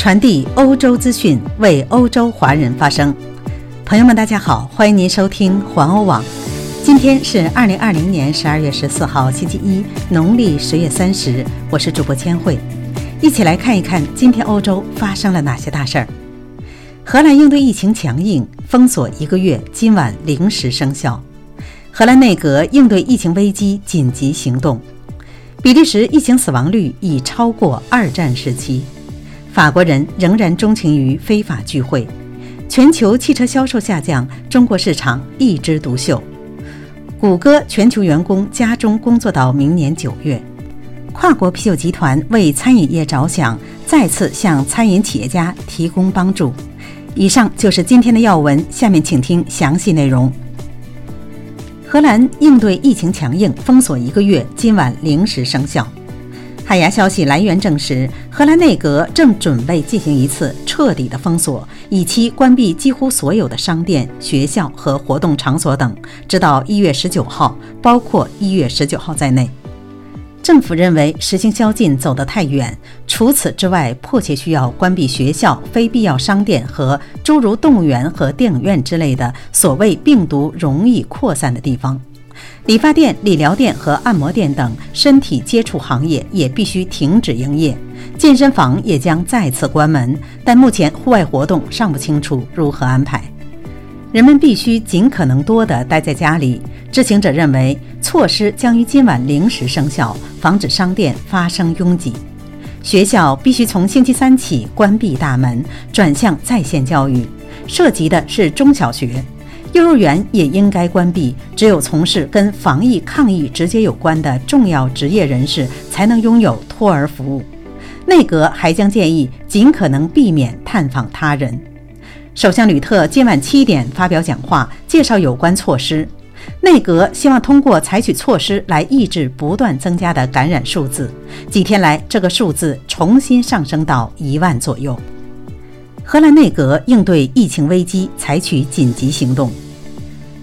传递欧洲资讯，为欧洲华人发声。朋友们，大家好，欢迎您收听环欧网。今天是二零二零年十二月十四号，星期一，农历十月三十。我是主播千惠，一起来看一看今天欧洲发生了哪些大事儿。荷兰应对疫情强硬，封锁一个月，今晚零时生效。荷兰内阁应对疫情危机紧急行动。比利时疫情死亡率已超过二战时期。法国人仍然钟情于非法聚会。全球汽车销售下降，中国市场一枝独秀。谷歌全球员工家中工作到明年九月。跨国啤酒集团为餐饮业着想，再次向餐饮企业家提供帮助。以上就是今天的要闻，下面请听详细内容。荷兰应对疫情强硬，封锁一个月，今晚零时生效。海牙消息来源证实，荷兰内阁正准备进行一次彻底的封锁，以期关闭几乎所有的商店、学校和活动场所等，直到一月十九号，包括一月十九号在内。政府认为实行宵禁走得太远，除此之外，迫切需要关闭学校、非必要商店和诸如动物园和电影院之类的所谓病毒容易扩散的地方。理发店、理疗店和按摩店等身体接触行业也必须停止营业，健身房也将再次关门。但目前户外活动尚不清楚如何安排。人们必须尽可能多地待在家里。知情者认为，措施将于今晚零时生效，防止商店发生拥挤。学校必须从星期三起关闭大门，转向在线教育，涉及的是中小学。幼儿园也应该关闭，只有从事跟防疫抗疫直接有关的重要职业人士才能拥有托儿服务。内阁还将建议尽可能避免探访他人。首相吕特今晚七点发表讲话，介绍有关措施。内阁希望通过采取措施来抑制不断增加的感染数字。几天来，这个数字重新上升到一万左右。荷兰内阁应对疫情危机采取紧急行动。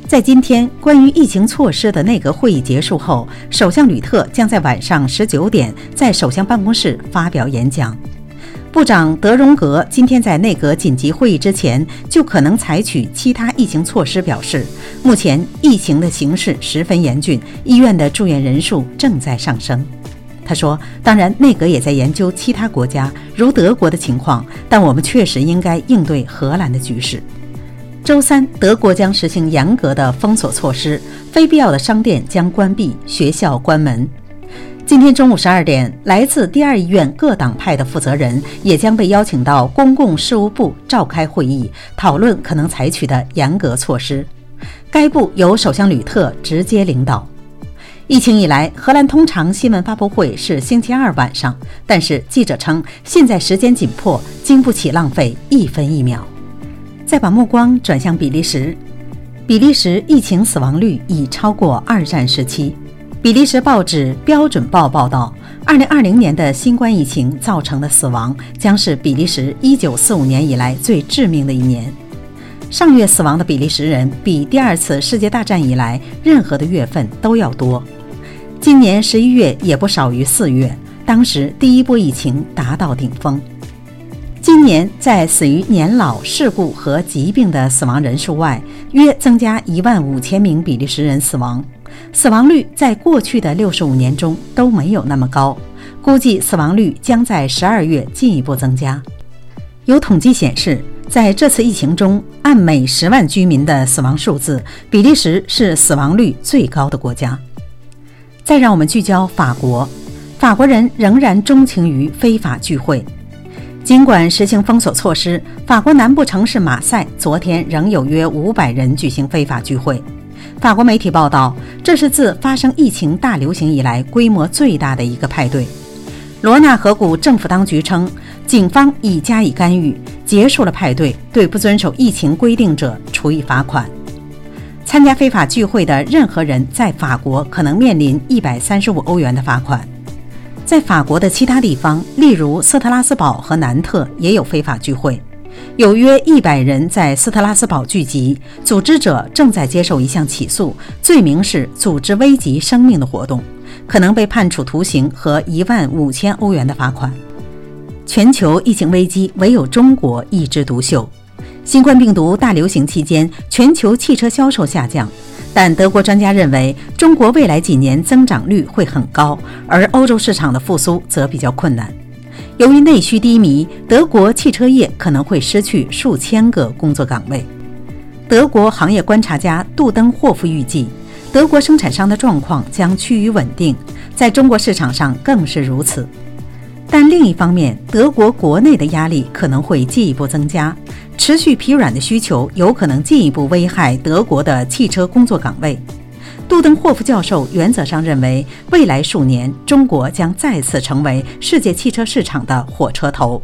在今天关于疫情措施的内阁会议结束后，首相吕特将在晚上十九点在首相办公室发表演讲。部长德荣格今天在内阁紧急会议之前就可能采取其他疫情措施，表示目前疫情的形势十分严峻，医院的住院人数正在上升。他说：“当然，内阁也在研究其他国家，如德国的情况，但我们确实应该应对荷兰的局势。”周三，德国将实行严格的封锁措施，非必要的商店将关闭，学校关门。今天中午十二点，来自第二医院各党派的负责人也将被邀请到公共事务部召开会议，讨论可能采取的严格措施。该部由首相吕特直接领导。疫情以来，荷兰通常新闻发布会是星期二晚上，但是记者称现在时间紧迫，经不起浪费一分一秒。再把目光转向比利时，比利时疫情死亡率已超过二战时期。比利时报纸《标准报》报道，2020年的新冠疫情造成的死亡将是比利时1945年以来最致命的一年。上月死亡的比利时人比第二次世界大战以来任何的月份都要多。今年十一月也不少于四月，当时第一波疫情达到顶峰。今年在死于年老、事故和疾病的死亡人数外，约增加一万五千名比利时人死亡。死亡率在过去的六十五年中都没有那么高，估计死亡率将在十二月进一步增加。有统计显示，在这次疫情中，按每十万居民的死亡数字，比利时是死亡率最高的国家。再让我们聚焦法国，法国人仍然钟情于非法聚会，尽管实行封锁措施，法国南部城市马赛昨天仍有约五百人举行非法聚会。法国媒体报道，这是自发生疫情大流行以来规模最大的一个派对。罗纳河谷政府当局称，警方已加以干预，结束了派对，对不遵守疫情规定者处以罚款。参加非法聚会的任何人在法国可能面临一百三十五欧元的罚款。在法国的其他地方，例如斯特拉斯堡和南特，也有非法聚会。有约一百人在斯特拉斯堡聚集，组织者正在接受一项起诉，罪名是组织危及生命的活动，可能被判处徒刑和一万五千欧元的罚款。全球疫情危机唯有中国一枝独秀。新冠病毒大流行期间，全球汽车销售下降，但德国专家认为，中国未来几年增长率会很高，而欧洲市场的复苏则比较困难。由于内需低迷，德国汽车业可能会失去数千个工作岗位。德国行业观察家杜登霍夫预计，德国生产商的状况将趋于稳定，在中国市场上更是如此。但另一方面，德国国内的压力可能会进一步增加，持续疲软的需求有可能进一步危害德国的汽车工作岗位。杜登霍夫教授原则上认为，未来数年中国将再次成为世界汽车市场的火车头。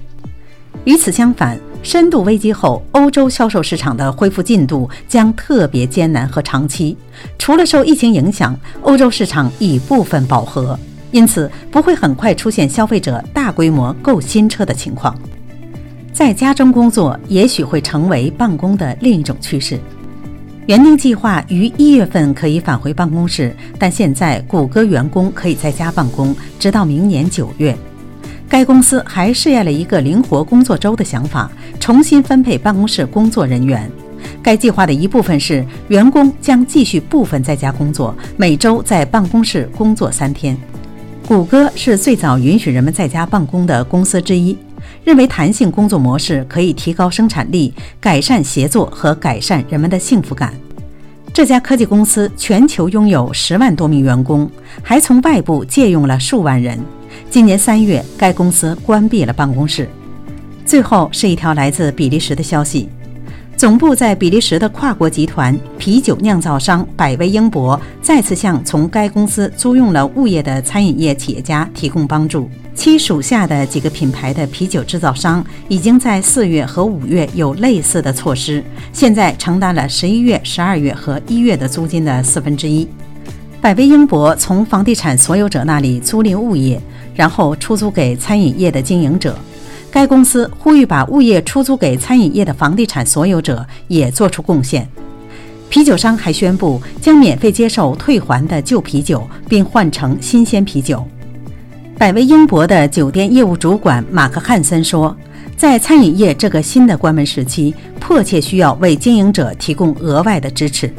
与此相反，深度危机后，欧洲销售市场的恢复进度将特别艰难和长期。除了受疫情影响，欧洲市场已部分饱和。因此，不会很快出现消费者大规模购新车的情况。在家中工作也许会成为办公的另一种趋势。原定计划于一月份可以返回办公室，但现在谷歌员工可以在家办公，直到明年九月。该公司还试验了一个灵活工作周的想法，重新分配办公室工作人员。该计划的一部分是员工将继续部分在家工作，每周在办公室工作三天。谷歌是最早允许人们在家办公的公司之一，认为弹性工作模式可以提高生产力、改善协作和改善人们的幸福感。这家科技公司全球拥有十万多名员工，还从外部借用了数万人。今年三月，该公司关闭了办公室。最后是一条来自比利时的消息。总部在比利时的跨国集团啤酒酿造商百威英博再次向从该公司租用了物业的餐饮业企业家提供帮助。其属下的几个品牌的啤酒制造商已经在四月和五月有类似的措施，现在承担了十一月、十二月和一月的租金的四分之一。百威英博从房地产所有者那里租赁物业，然后出租给餐饮业的经营者。该公司呼吁把物业出租给餐饮业的房地产所有者也做出贡献。啤酒商还宣布将免费接受退还的旧啤酒，并换成新鲜啤酒。百威英博的酒店业务主管马克·汉森说：“在餐饮业这个新的关门时期，迫切需要为经营者提供额外的支持。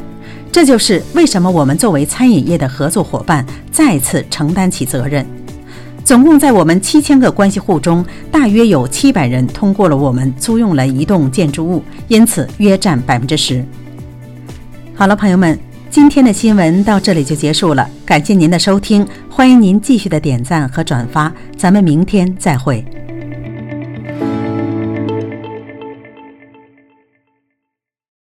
这就是为什么我们作为餐饮业的合作伙伴再次承担起责任。”总共在我们七千个关系户中，大约有七百人通过了我们租用了一栋建筑物，因此约占百分之十。好了，朋友们，今天的新闻到这里就结束了，感谢您的收听，欢迎您继续的点赞和转发，咱们明天再会。